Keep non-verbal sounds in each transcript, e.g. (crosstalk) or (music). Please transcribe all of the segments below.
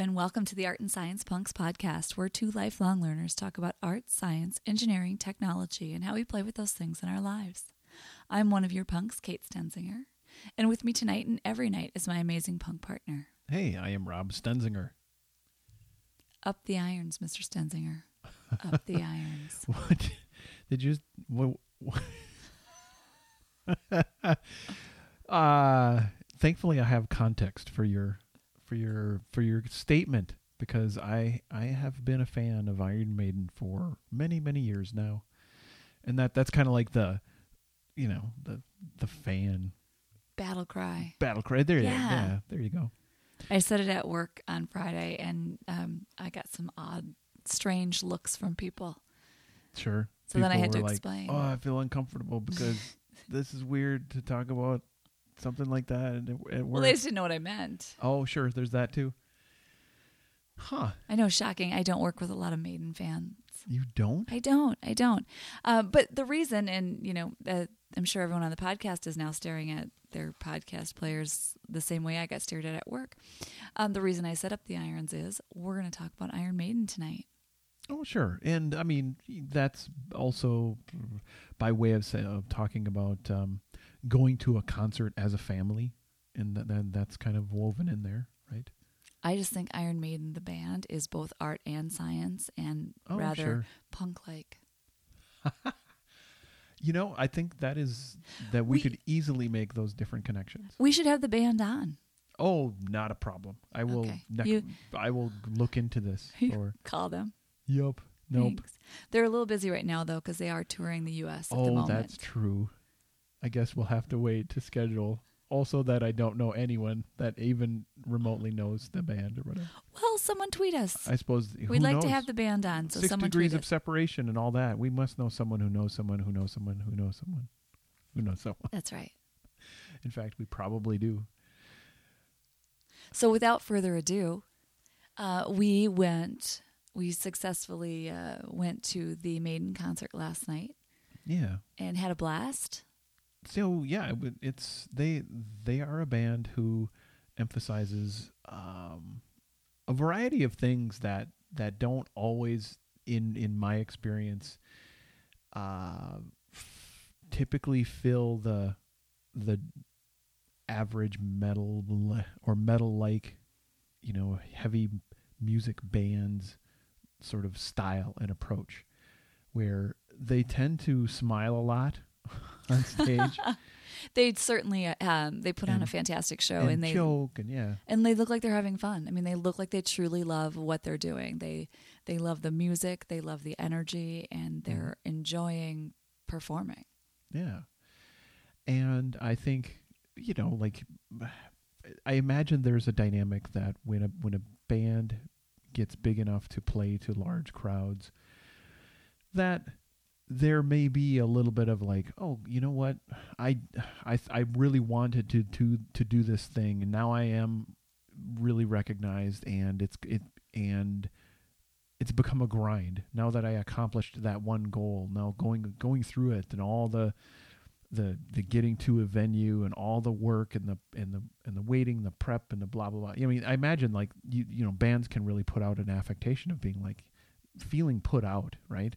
and welcome to the Art and Science Punks podcast, where two lifelong learners talk about art, science, engineering, technology, and how we play with those things in our lives. I'm one of your punks, Kate Stenzinger, and with me tonight and every night is my amazing punk partner. Hey, I am Rob Stenzinger. Up the irons, Mr. Stenzinger. Up the (laughs) irons. What did you? What? (laughs) uh thankfully, I have context for your for your for your statement because I I have been a fan of Iron Maiden for many many years now, and that that's kind of like the, you know the the fan Battle cry. battle cry. There, Yeah. you yeah, there you go. I said it at work on Friday, and um, I got some odd, strange looks from people. Sure. So then I had to like, explain. Oh, I feel uncomfortable because (laughs) this is weird to talk about something like that at, at work. Well, they just didn't know what I meant. oh, sure. There's that too. Huh? I know, shocking. I don't work with a lot of Maiden fans. You don't? I don't. I don't. Uh, but the reason, and you know, uh, I'm sure everyone on the podcast is now staring at their podcast players the same way I got stared at at work. Um, the reason I set up the irons is we're going to talk about Iron Maiden tonight. Oh, sure. And I mean, that's also by way of, say, of talking about um, going to a concert as a family, and th- then that's kind of woven in there, right? I just think Iron Maiden, the band, is both art and science, and Oh, rather sure. punk-like. (laughs) You know, I think that is that we, We- could easily make those different connections. We should have the band on. Oh, not a problem. I will. Okay. nec- You- I will look into this. (laughs) Or Call them. yup. Nope. Thanks. They're a little busy right now though because they are touring the U.S. at the Oh, moment. that's true. I guess we'll have to wait to schedule. Also, that I don't know anyone that even remotely knows the band or whatever. Well, someone tweet us. I suppose who We'd like to have the band on, so six someone degrees of us. separation and all that. We must know someone who knows someone who knows someone who knows someone who knows someone. That's right. (laughs) In fact, we probably do. So, without further ado, uh, we went. We successfully uh, went to the Maiden concert last night Yeah. and had a blast. So yeah, it it's they they are a band who emphasizes um, a variety of things that that don't always in in my experience uh, f- typically fill the the average metal or metal like you know heavy music bands sort of style and approach where they tend to smile a lot (laughs) (laughs) on stage (laughs) They certainly um, they put on a fantastic show, and, and, they joke and yeah and they look like they're having fun. I mean, they look like they truly love what they're doing. They they love the music, they love the energy, and they're enjoying performing. yeah and i think you know like i imagine there's a dynamic that when a when a band gets big enough to play to large crowds that there may be a little bit of like oh you know what? I i i really wanted to to to do this thing and now i am really recognized and it's it and it's become a grind. Now that i accomplished that one goal now going going through it and all the the the getting to a venue and all the work and the and the and the waiting the prep and the blah blah blah. I mean i imagine like you you know bands can really put out an affectation of being like feeling put out right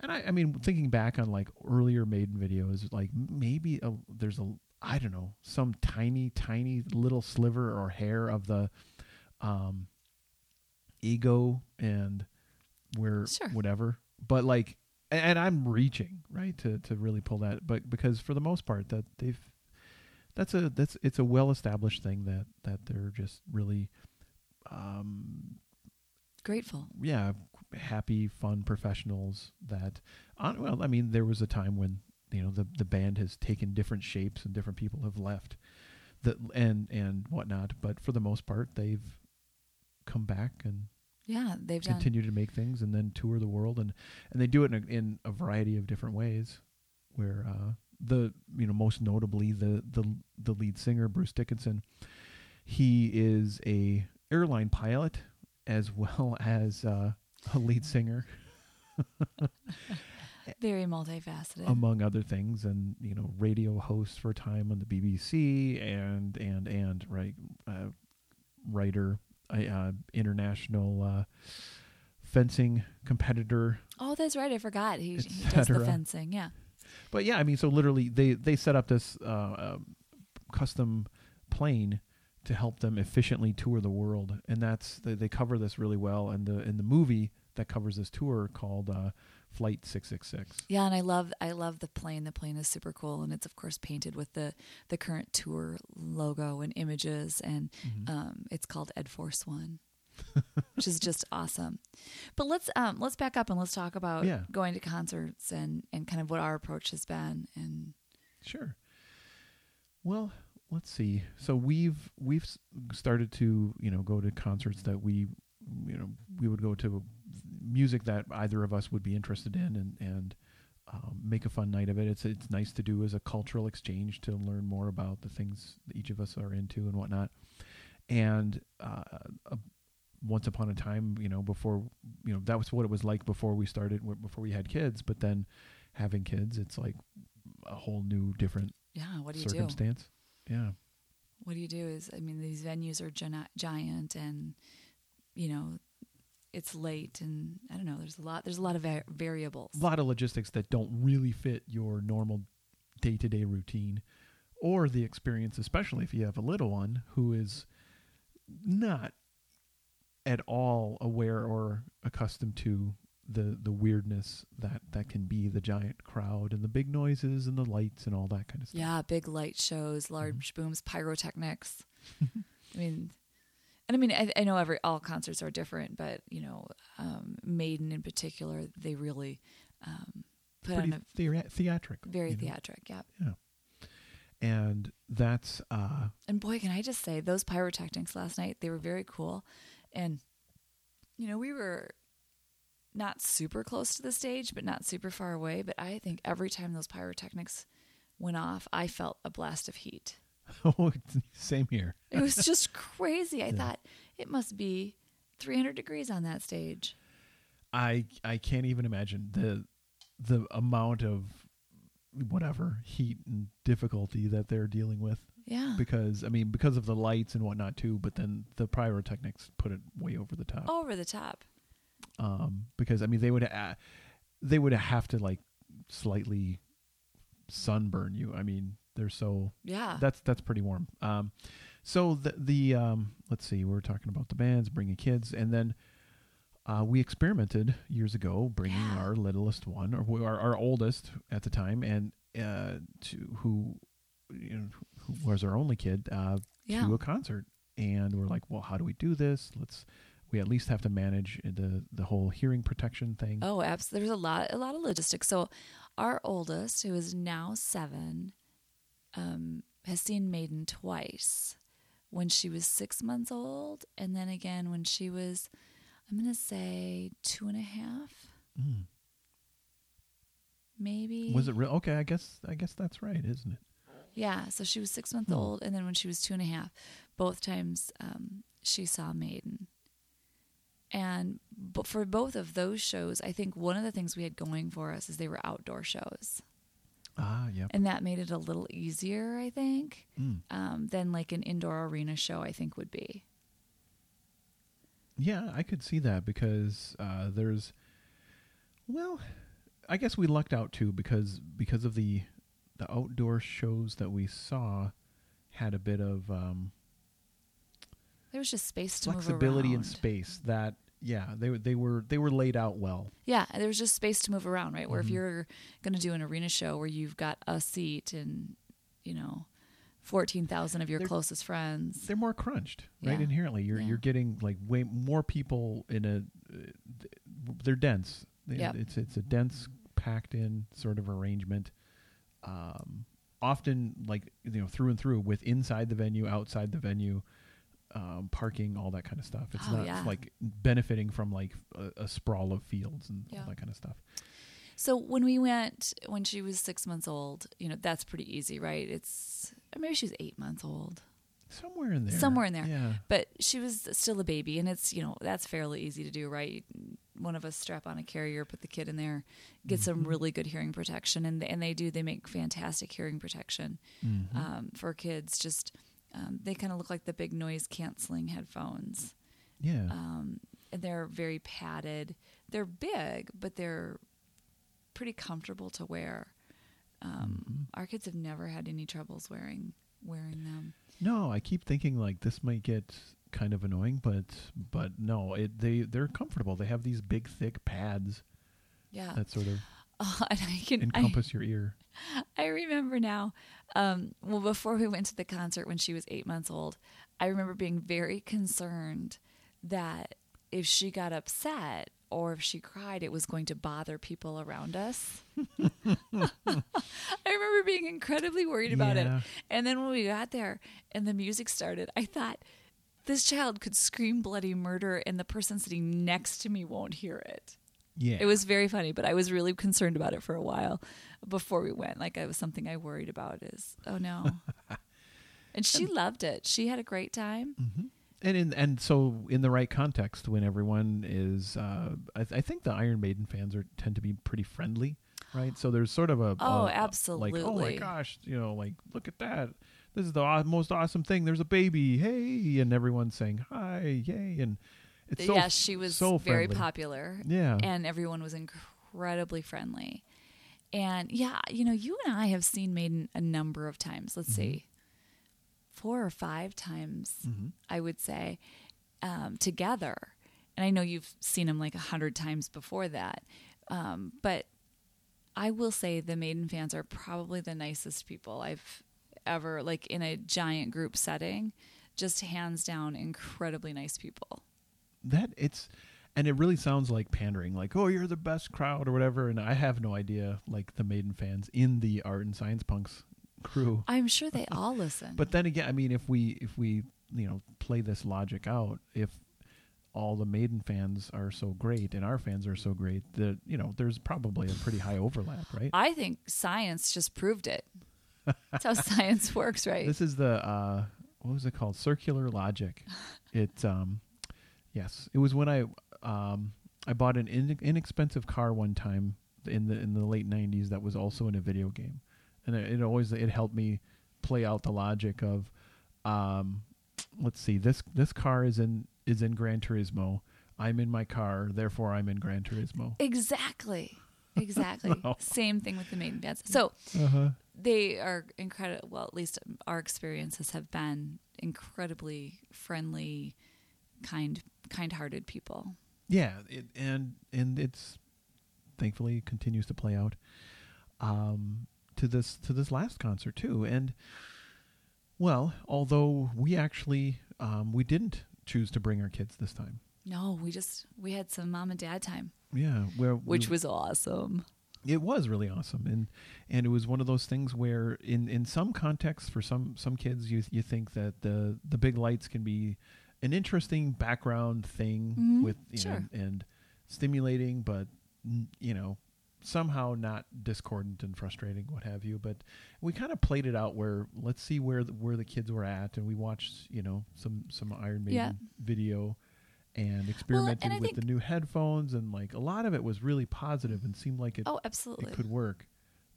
and I, I mean, thinking back on like earlier Maiden videos, like maybe a, there's a I don't know some tiny, tiny little sliver or hair of the um, ego and where Sure. whatever, but like, and I'm reaching right to to really pull that, but because for the most part that they've that's a that's it's a well established thing that that they're just really um Grateful. yeah, happy, fun professionals that, on, well, I mean, there was a time when you know the the band has taken different shapes and different people have left, that and and whatnot. But for the most part, they've come back and Yeah, they've done. to make things and then tour the world and and they do it in a, in a variety of different ways. Where uh, the you know most notably the the the lead singer Bruce Dickinson, he is a airline pilot as well (laughs) as uh, a lead singer (laughs) Very multifaceted. among other things and you know radio host for a time on the BBC and and and right uh, writer uh, international uh, fencing competitor. Oh, that's right. I forgot. He, he does the fencing. Yeah. But yeah, I mean, so literally they they set up this uh, uh, custom plane to help them efficiently tour the world, and that's they, they cover this really well. And the in the movie that covers this tour called uh, Flight Six Six Six. Yeah, and I love I love the plane. The plane is super cool, and it's of course painted with the the current tour logo and images, and Mm-hmm. um, it's called Ed Force One, which is just awesome. But let's um, let's back up and let's talk about Yeah. going to concerts and and kind of what our approach has been. And Sure. Well, let's see. So we've we've started to you know go to concerts that we you know we would go to music that either of us would be interested in and and um, make a fun night of it. It's it's nice to do as a cultural exchange to learn more about the things that each of us are into and whatnot. And uh, uh, once upon a time, you know, before you know that was what it was like before we started before we had kids. But then having kids, it's like a whole new different yeah, what do you do? Yeah. What do you do? Is I mean, these venues are giant, and you know, it's late, and I don't know. There's a lot. There's a lot of va- variables. A lot of logistics that don't really fit your normal day to day routine or the experience, especially if you have a little one who is not at all aware or accustomed to the the weirdness that that can be the giant crowd and the big noises and the lights and all that kind of stuff. Yeah, big light shows, Mm-hmm. large booms, pyrotechnics. I mean, and I mean, I, I know every all concerts are different, but you know, um, Maiden in particular, they really um, put Pretty on a thea- theatrical. very you know? theatric. Yeah, And that's uh and boy, can I just say those pyrotechnics last night? They were very cool, and you know, we were not super close to the stage, but not super far away. But I think every time those pyrotechnics went off, I felt a blast of heat. oh (laughs) same here. It was just crazy. I thought it must be 300 degrees on that stage. I I can't even imagine the the amount of whatever heat and difficulty that they're dealing with Yeah. because I mean because of the lights and whatnot too, but then the pyrotechnics put it way over the top. Over the top. Um, because I mean they would uh, they would have to like slightly sunburn you. I mean they're so Yeah. that's that's pretty warm. Um, so the the um, let's see, we were talking about the bands, bringing kids, and then uh, we experimented years ago, bringing Yeah. our littlest one, or our, our oldest at the time, and uh, to who you know who was our only kid uh, yeah. to a concert, and we're like, well, how do we do this? Let's we at least have to manage the the whole hearing protection thing. Oh, absolutely. There's a lot, a lot of logistics. So, our oldest, who is now seven, um, has seen Maiden twice. When she was six months old, and then again when she was, I'm gonna say two and a half, Mm. maybe. Was it real? Okay, I guess I guess that's right, isn't it? Yeah, so she was six months Hmm. old, and then when she was two and a half, both times um, she saw Maiden. And but for both of those shows, I think one of the things we had going for us is they were outdoor shows, Ah, yeah. and that made it a little easier, I think, Mm. um, than like an indoor arena show. I think would be. Yeah, I could see that because uh, there's, well, I guess we lucked out too because because of the the outdoor shows that we saw had a bit of um, There was just space to flexibility and space that yeah they were- they were they were laid out well. Yeah, there was just space to move around, right? Where Mhm. if you're going to do an arena show where you've got a seat and you know, fourteen thousand of your They're- closest friends. They're more crunched, right? Yeah. Inherently, you're Yeah. you're getting like way more people in a. Uh, they're dense. Yep. It's it's a dense, packed in sort of arrangement. Um, often like you know through and through with inside the venue, outside the venue, um, parking, all that kind of stuff. It's Oh, not yeah. like benefiting from like a, a sprawl of fields and Yeah. all that kind of stuff. So when we went when she was six months old, you know that's pretty easy, right? It's or maybe she was eight months old, Somewhere in there. Somewhere in there. Yeah. but she was still a baby, and it's you know that's fairly easy to do, right? One of us strap on a carrier, put the kid in there, get some Mhm. really good hearing protection, and and they do they make fantastic hearing protection Mhm. um, for kids. Just um, they kind of look like the big noise canceling headphones. Yeah. Um, and they're very padded. They're big, but they're pretty comfortable to wear. Um, Mhm. Our kids have never had any troubles wearing wearing them. No, I keep thinking like this might get kind of annoying, but but no, it they they're comfortable. They have these big thick pads Yeah, that sort of (laughs) oh, and I can I, encompass your ear. (laughs) I remember now. Um, well, before we went to the concert when she was eight months old, I remember being very concerned that if she got upset or if she cried, it was going to bother people around us. (laughs) I remember being incredibly worried about Yeah. it. And then when we got there and the music started, I thought, this child could scream bloody murder and the person sitting next to me won't hear it. Yeah. It was very funny, but I was really concerned about it for a while before we went. Like it was something I worried about is, oh no. (laughs) and she loved it. She had a great time. Mhm. And in and so in the right context, when everyone is, uh, I, th- I think the Iron Maiden fans are tend to be pretty friendly, right? So there's sort of a Oh, a- a- like oh my gosh, you know, like look at that, this is the most awesome thing. There's a baby, hey, and everyone's saying hi, yay, and it's so yes, she was so very friendly. popular. Yeah, And everyone was incredibly friendly. And yeah, you know, you and I have seen Maiden a number of times. Let's Mhm. see, four or five times, Mhm. I would say, um, together. And I know you've seen them like a hundred times before that. Um, but I will say the Maiden fans are probably the nicest people I've ever, like in a giant group setting, just hands down, incredibly nice people. That it's and it really sounds like pandering like oh you're the best crowd or whatever and i have no idea like the maiden fans in the art and science punks crew I'm sure they all listen. but then again i mean if we if we you know play this logic out if all the maiden fans are so great and our fans are so great that you know there's probably a pretty high overlap right I think science just proved it. That's how (laughs) science works, right? this is the uh what was it called circular logic it um yes it was when i um i bought an in- inexpensive car one time in the in the late 90s that was also in a video game and it, it always it helped me play out the logic of um let's see this this car is in is in gran turismo i'm in my car therefore i'm in gran turismo exactly. (laughs) Exactly. Wow. Same thing with the maiden fans. So uh-huh they are incredible. Well, at least our experiences have been incredibly friendly, kind, kind-hearted people. yeah it, and and it's thankfully continues to play out um to this to this last concert too and well although we actually um we didn't choose to bring our kids this time No, we just we had some mom and dad time, yeah where which we, was awesome. it was really awesome and and it was one of those things where in in some contexts for some some kids you you think that the the big lights can be an interesting background thing Mhm, with you know and stimulating but you know somehow not discordant and frustrating what have you but we kind of played it out where let's see where the, where the kids were at and we watched you know some some iron maiden Yeah. video and experimented I with the new headphones and like a lot of it was really positive and seemed like it Oh, absolutely. it could work.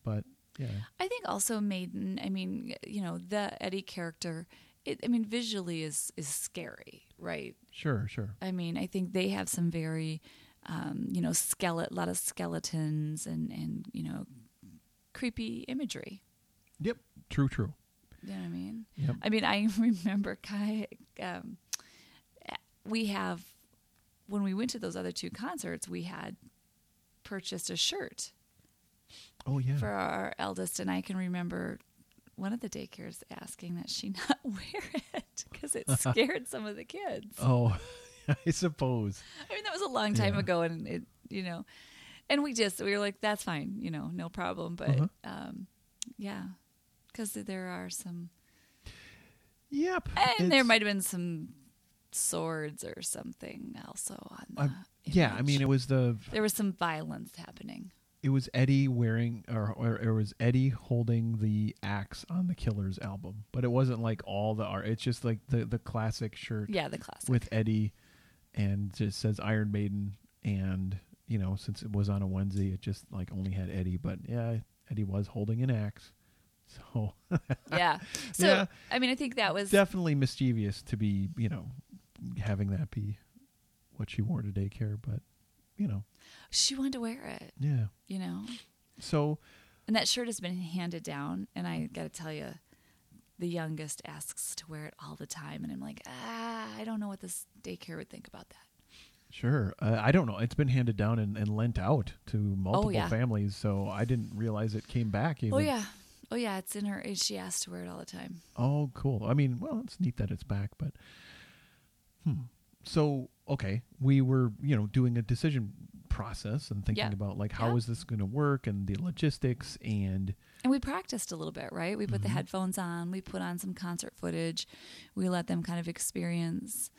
But yeah, I think also Maiden. I mean, you know, the Eddie character. It, I mean, visually is is scary, right? sure, sure. I mean, I think they have some very, um, you know, skeleton, a lot of skeletons and and you know, creepy imagery. Yep, true, true. You know what I mean? Yep. I mean, I (laughs) remember Kai. Um, we have when we went to those other two concerts, we had purchased a shirt Oh yeah. for our eldest, and I can remember one of the daycares asking that she (laughs) not wear it because it (laughs) scared some of the kids. oh, (laughs) I suppose. I mean, that was a long time Yeah. ago, and it, you know, and we just we were like, that's fine, you know, no problem. But Uh-huh. um, yeah, because there are some, Yep. and there might have been some swords or something also on the. Uh, Yeah, I mean, it was the there was some violence happening. It was Eddie wearing or, or it was Eddie holding the axe on the Killers album, but it wasn't like all the art. It's just like the the classic shirt Yeah, the classic. with Eddie, and just says Iron Maiden, and you know since it was on a onesie, it just like only had Eddie, but yeah, Eddie was holding an axe, (laughs) so yeah. (laughs) So Yeah. I mean, I think that was definitely mischievous to be you know having that be what she wore to daycare, but you know, She wanted to wear it, yeah. you know. So And that shirt has been handed down, and I got to tell you, the youngest asks to wear it all the time, and I'm like, ah, I don't know what this daycare would think about that. Sure. Uh, I don't know. It's been handed down and, and lent out to multiple Oh, yeah. families, so I didn't realize it came back. Even. Oh yeah, oh yeah, it's in her. She asks to wear it all the time. Oh, cool. I mean, well, it's neat that it's back, but hmm. So, okay, we were, you know, doing a decision process and thinking Yeah. about like how Yeah. is this going to work and the logistics and And we practiced a little bit, right? We put the Mhm. headphones on. We put on some concert footage. We let them kind of experience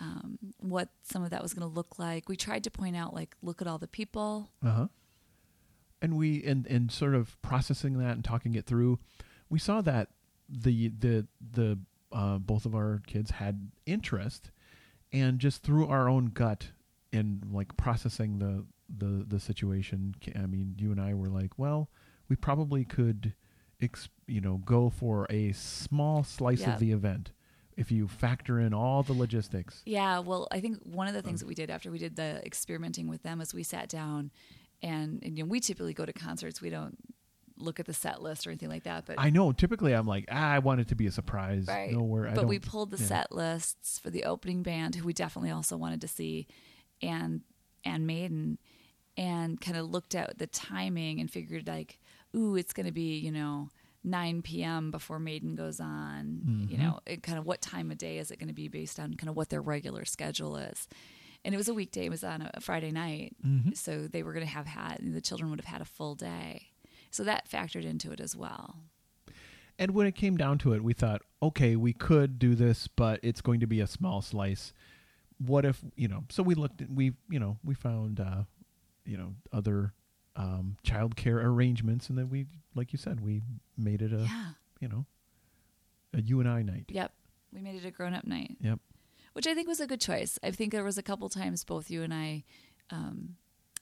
um, what some of that was going to look like. We tried to point out, like, look at all the people. uh-huh. And we and and sort of processing that and talking it through, we saw that the the the uh, both of our kids had interest and just through our own gut and like processing the the the situation i mean you and i were like well we probably could ex- you know go for a small slice Yeah. of the event if you factor in all the logistics Yeah, well, I think one of the things that we did after we did the experimenting with them is we sat down and, and you know, we typically go to concerts. We don't look at the set list or anything like that, but i know typically i'm like ah, i want it to be a surprise Right. nowhere but we pulled the yeah. set lists for the opening band, who we definitely also wanted to see, and and Maiden, and kind of looked at the timing and figured like, ooh, it's going to be you know 9 p.m. before Maiden goes on. You Mhm. know, it kind of what time of day is it going to be based on kind of what their regular schedule is. And it was a weekday. It was on a, Friday night, Mhm. so they were going to have had the children would have had a full day. So that factored into it as well. And when it came down to it, we thought, okay, we could do this, but it's going to be a small slice. What if, you know, so we looked at, we, you know, we found, uh, you know, other um, childcare arrangements. And then we, like you said, we made it a, yeah. you know, a you and I night. Yep. We made it a grown up night. Yep. Which I think was a good choice. I think there was a couple times both you and I um,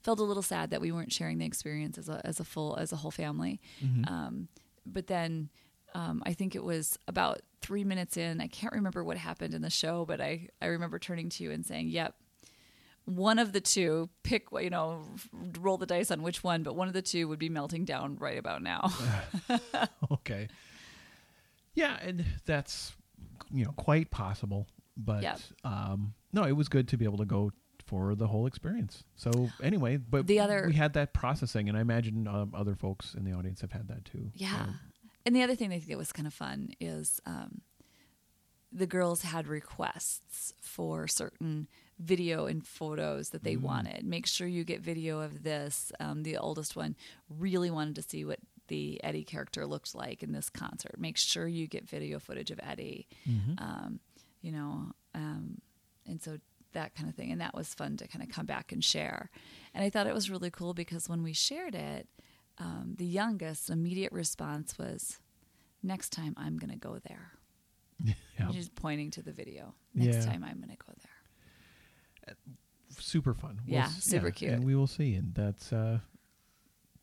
felt a little sad that we weren't sharing the experience as a as a full as a whole family. Mhm. Um, but then um, I think it was about three minutes in. I can't remember what happened in the show, but I I remember turning to you and saying, "Yep." One of the two, pick, what you know, roll the dice on which one, but one of the two would be melting down right about now. (laughs) okay. Yeah, and that's you know quite possible, but Yep. um, no, it was good to be able to go for the whole experience. So anyway, but The other- we had that processing, and I imagine um, other folks in the audience have had that too. Yeah. So, And the other thing I think that was kind of fun is um, the girls had requests for certain video and photos that they Mm. wanted. Make sure you get video of this. Um, the oldest one really wanted to see what the Eddie character looked like in this concert. Make sure you get video footage of Eddie. mhm. Um, you know, um, and so that kind of thing. And that was fun to kind of come back and share. And I thought it was really cool because when we shared it, um, the youngest immediate response was, "Next time I'm going to go there." (laughs) yeah, She's pointing to the video. Next Yeah. time I'm going to go there. super fun. We'll Yeah, super cute. and we will see, and that's uh,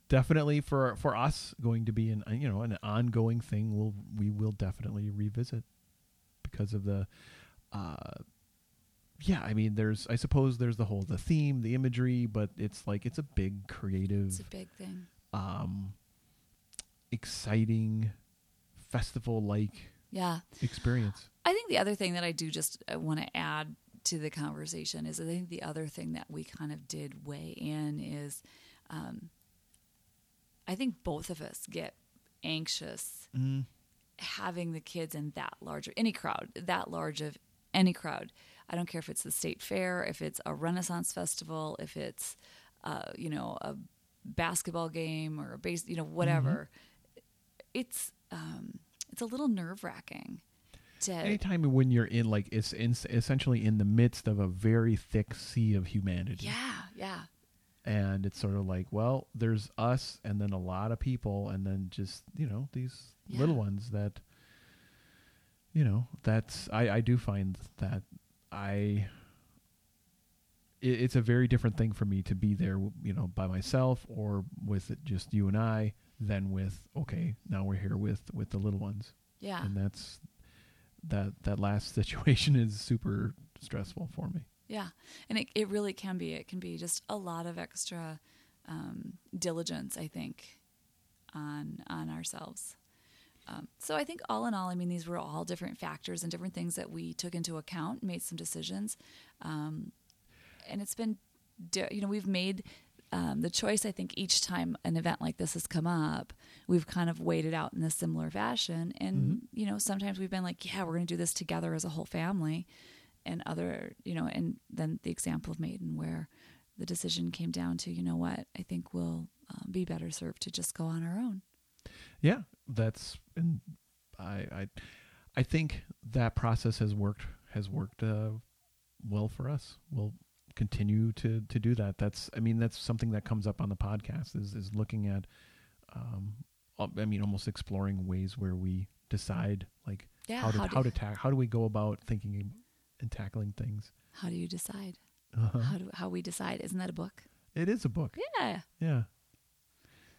definitely for for us going to be an you know an ongoing thing. We'll we will definitely revisit because of the. Uh, yeah, I mean, there's. I suppose there's the whole the theme, the imagery, but it's like it's a big creative, It's a big thing. um, exciting, festival-like Yeah. experience. I think the other thing that I do just want to add to the conversation is I think the other thing that we kind of did weigh in is um, I think both of us get anxious Mm. having the kids in that large of any crowd, that large of any crowd. I don't care if it's the state fair, if it's a Renaissance festival, if it's uh, you know a basketball game or a base, you know whatever. It's um, it's a little nerve wracking. Anytime when you're in like it's in, essentially in the midst of a very thick sea of humanity. yeah, yeah, and it's sort of like well there's us and then a lot of people and then just you know these Yeah. little ones that you know that's i i do find that i it, it's a very different thing for me to be there you know by myself or with just you and i than with okay now we're here with with the little ones yeah, and that's that that last (laughs) situation is super stressful for me Yeah, and it it really can be. It can be just a lot of extra um, diligence, I think, on on ourselves. Um, so I think all in all, I mean, these were all different factors and different things that we took into account, made some decisions, um, and it's been, you know, we've made um, the choice. I think each time an event like this has come up, we've kind of weighed it out in a similar fashion, and you know, sometimes we've been like, yeah, we're going to do this together as a whole family, and other, you know, and then the example of Maiden where the decision came down to, you know what, I think we'll um, be better served to just go on our own. Yeah, that's and I I I think that process has worked has worked uh, well for us. We'll continue to to do that. That's I mean that's something that comes up on the podcast is is looking at um I mean almost exploring ways where we decide like Yeah, how to how how, do- to ta- how do we go about thinking and tackling things. How do you decide? Uh-huh. How do how we decide? Isn't that a book? It is a book. Yeah. Yeah.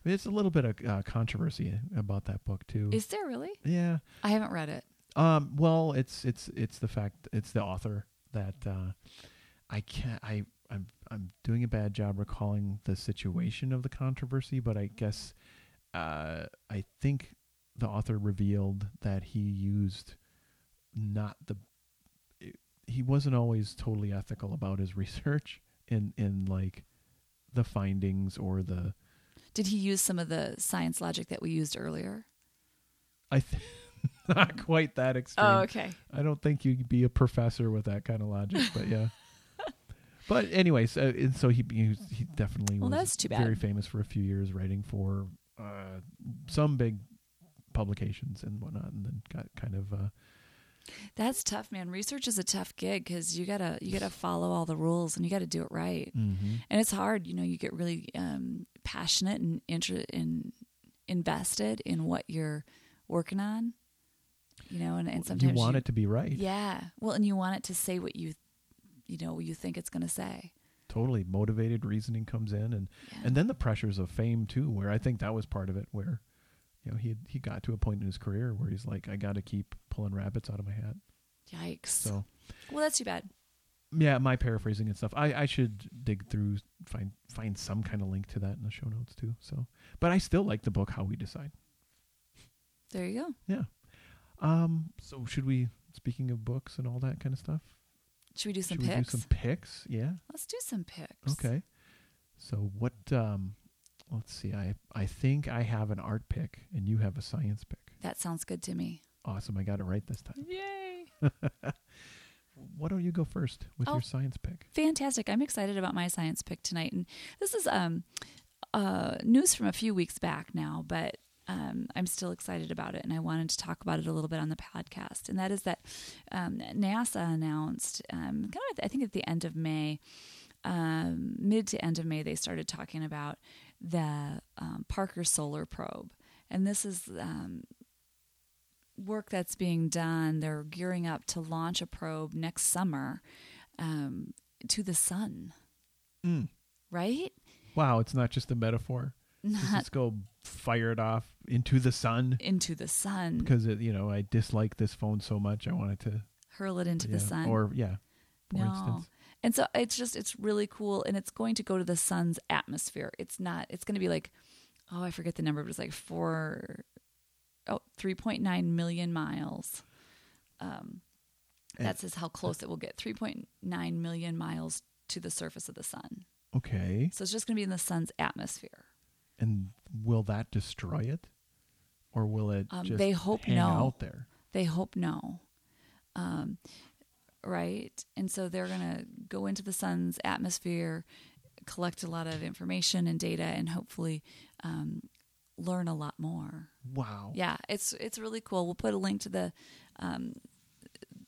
There's a little bit of uh, controversy about that book too. Is there really? yeah. I haven't read it. Um, well, it's it's it's the fact it's the author that uh, I can't I I'm I'm doing a bad job recalling the situation of the controversy, but I guess uh, I think the author revealed that he used not the he wasn't always totally ethical about his (laughs) research in in like the findings or the Did he use some of the science logic that we used earlier? I th- (laughs) not quite that extreme. Oh, okay. I don't think you'd be a professor with that kind of logic, but yeah. (laughs) but anyways, uh, and so he he, he definitely Well, was very famous for a few years writing for uh, some big publications and whatnot, and then got kind of uh, That's tough, man. Research is a tough gig because you gotta you gotta follow all the rules and you gotta do it right. mm-hmm. And it's hard. You know, you get really um, passionate and inter- in, invested in what you're working on. You know, and, and you sometimes want it to be right. Yeah. Well, and you want it to say what you, you know, you think it's going to say. Totally motivated reasoning comes in, and Yeah. and then the pressures of fame too, where I think that was part of it, where you know he he got to a point in his career where he's like, I got to keep pulling rabbits out of my hat. Yikes. So. well, that's too bad. Yeah my paraphrasing and stuff i i should dig through find find some kind of link to that in the show notes too so but i still like the book how we decide There you go. yeah um so should we speaking of books and all that kind of stuff Should we do some should we picks? do some picks yeah Let's do some picks. okay so what um let's see i i think i have an art pick and you have a science pick That sounds good to me. awesome i got it right this time Yay. (laughs) why don't you go first with Oh. your science pick Fantastic. I'm excited about my science pick tonight. And this is um, uh, news from a few weeks back now, but um, I'm still excited about it. And I wanted to talk about it a little bit on the podcast. And that is that um, NASA announced, um, kind of, I think at the end of May, um, mid to end of May, they started talking about the um, Parker Solar Probe. And this is um, work that's being done. They're gearing up to launch a probe next summer um, to the sun, mm. right? wow it's not just a metaphor Not let's go fire it off into the sun into the sun, because it, you know I dislike this phone so much. I wanted to hurl it into yeah, the sun. or yeah, for no. instance. And so it's just it's really cool and it's going to go to the sun's atmosphere. It's not it's going to be like oh, I forget the number, but it's like 4 oh 3.9 million miles. Um that says how close it will get. 3.9 million miles to the surface of the sun. Okay, So it's just going to be in the sun's atmosphere. and will that destroy it, or will it Um, just they hope hang no. out there? They hope no. Um, right? And so they're going to go into the sun's atmosphere, collect a lot of information and data, and hopefully um, learn a lot more. Wow. Yeah, it's it's really cool. We'll put a link to the um,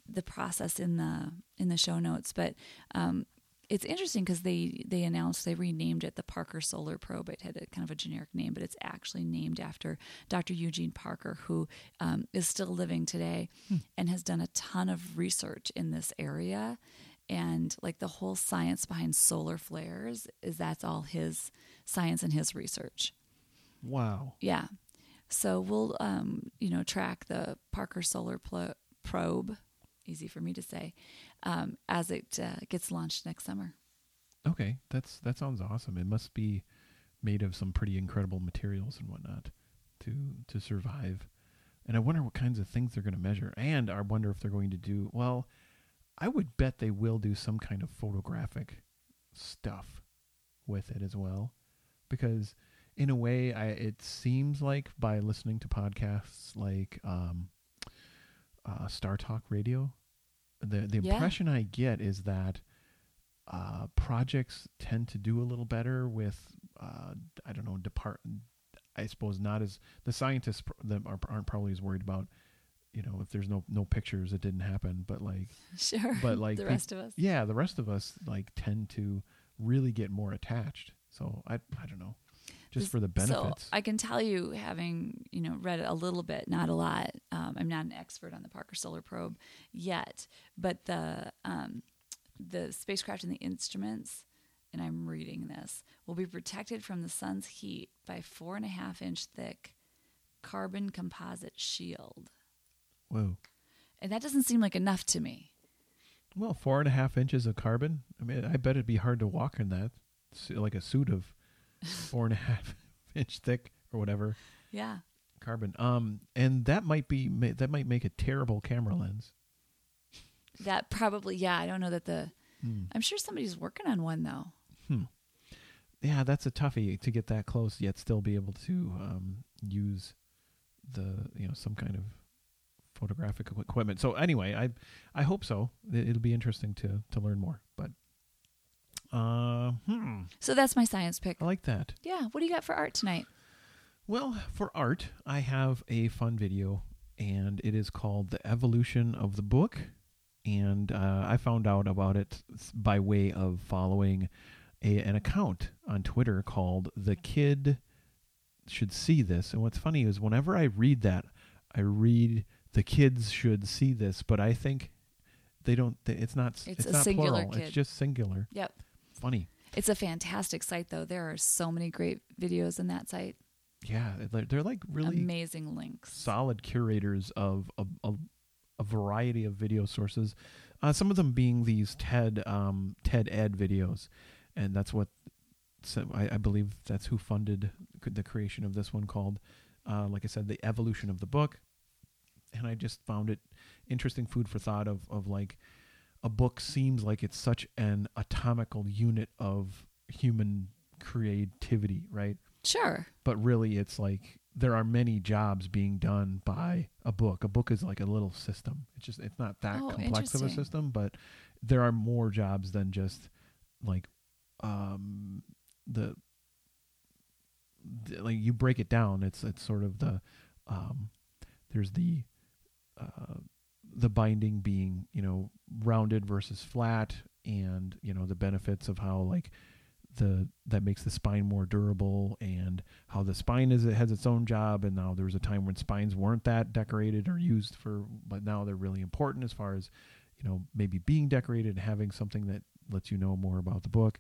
the process in the in the show notes, but um, it's interesting because they they announced they renamed it the Parker Solar Probe. It had a kind of a generic name, but it's actually named after Dr. Eugene Parker, who um, is still living today and has done a ton of research in this area. And like the whole science behind solar flares is that's all his science and his research. Wow. Yeah. So we'll, um, you know, track the Parker Solar Plo- Probe easy for me to say, um, as it uh, gets launched next summer. Okay, that's that sounds awesome. It must be made of some pretty incredible materials and whatnot to to survive. And I wonder what kinds of things they're going to measure. And I wonder if they're going to do well. I would bet they will do some kind of photographic stuff with it as well, because in a way, I it seems like by listening to podcasts like um, uh, StarTalk Radio, the the Yeah. impression I get is that uh, projects tend to do a little better with uh, I don't know depart. I suppose not as the scientists pr- them are, aren't probably as worried about you know if there's no no pictures it didn't happen, but like (laughs) Sure. But, like, the peop- rest of us. yeah, the rest of us like tend to really get more attached. So I I don't know, just for the benefits. So I can tell you, having you know read a little bit, not a lot. Um, I'm not an expert on the Parker Solar Probe yet, but the um, the spacecraft and the instruments, and I'm reading this, will be protected from the sun's heat by four and a half inch thick carbon composite shield, Whoa. and that doesn't seem like enough to me. Well, four and a half inches of carbon. I mean, I bet it'd be hard to walk in that, like a suit of (laughs) four and a half (laughs) inch thick or whatever Yeah, carbon. Um, and that might be that might make a terrible camera lens. that probably. Yeah, I don't know that the. Hmm. I'm sure somebody's working on one though. hmm. Yeah, that's a toughie to get that close yet still be able to um, use the you know some kind of photographic equipment. So anyway, I I hope so. It'll be interesting to to learn more. But uh, hmm, So that's my science pick. I like that. Yeah, what do you got for art tonight? Well, for art, I have a fun video, and it is called "The Evolution of the Book." And uh, I found out about it by way of following a, an account on Twitter called "The Kid Should See This." And what's funny is whenever I read that, I read "The Kids Should See This," but I think they don't. It's not. s- It's a not singular plural. kid. It's just singular. Yep. Funny. It's a fantastic site, though. There are so many great videos in that site. Yeah, they're, they're like really Amazing links. solid curators of a, a, a variety of video sources. Uh, some of them being these TED um, TED Ed videos, and that's what so I, I believe that's who funded the creation of this one called, uh, like I said, the evolution of the book. And I just found it interesting food for thought of of like a book seems like it's such an atomical unit of human creativity, right? Sure. but really it's like there are many jobs being done by a book a book is like a little system it's just it's not that Oh, complex of a system but there are more jobs than just like um the, the like you break it down it's it's sort of the um there's the uh the binding being you know rounded versus flat and you know the benefits of how like the that makes the spine more durable and how the spine is it has its own job. And now there was a time when spines weren't that decorated or used for but now they're really important as far as you know maybe being decorated and having something that lets you know more about the book.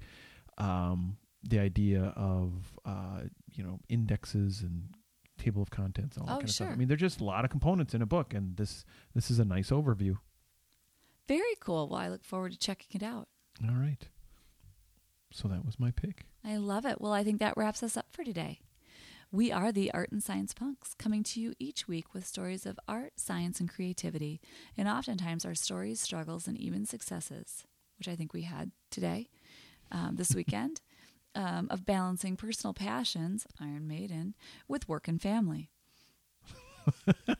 Um, the idea of uh, you know indexes and table of contents all that Oh, kind of stuff i mean there's just a lot of components in a book and this this is a nice overview Very cool. Well, I look forward to checking it out. all right so that was my pick I love it. Well, I think that wraps us up for today. We are the Art and Science Punks, coming to you each week with stories of art, science, and creativity, and oftentimes our stories, struggles, and even successes, which I think we had today, um, this (laughs) weekend, um, of balancing personal passions, Iron Maiden, with work and family. (laughs)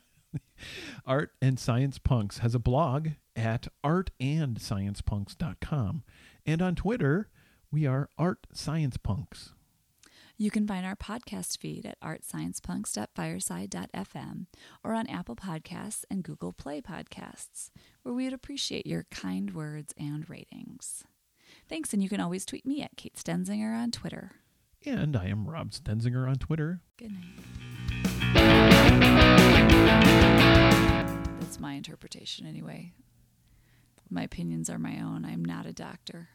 Art and Science Punks has a blog at artandsciencepunks.com. And on Twitter, we are Art Science Punks. You can find our podcast feed at artsciencepunks.fireside.fm or on Apple Podcasts and Google Play Podcasts, where we would appreciate your kind words and ratings. Thanks, and you can always tweet me at Kate Stenzinger on Twitter. And I am Rob Stenzinger on Twitter. Good night. That's my interpretation, anyway. My opinions are my own. I'm not a doctor.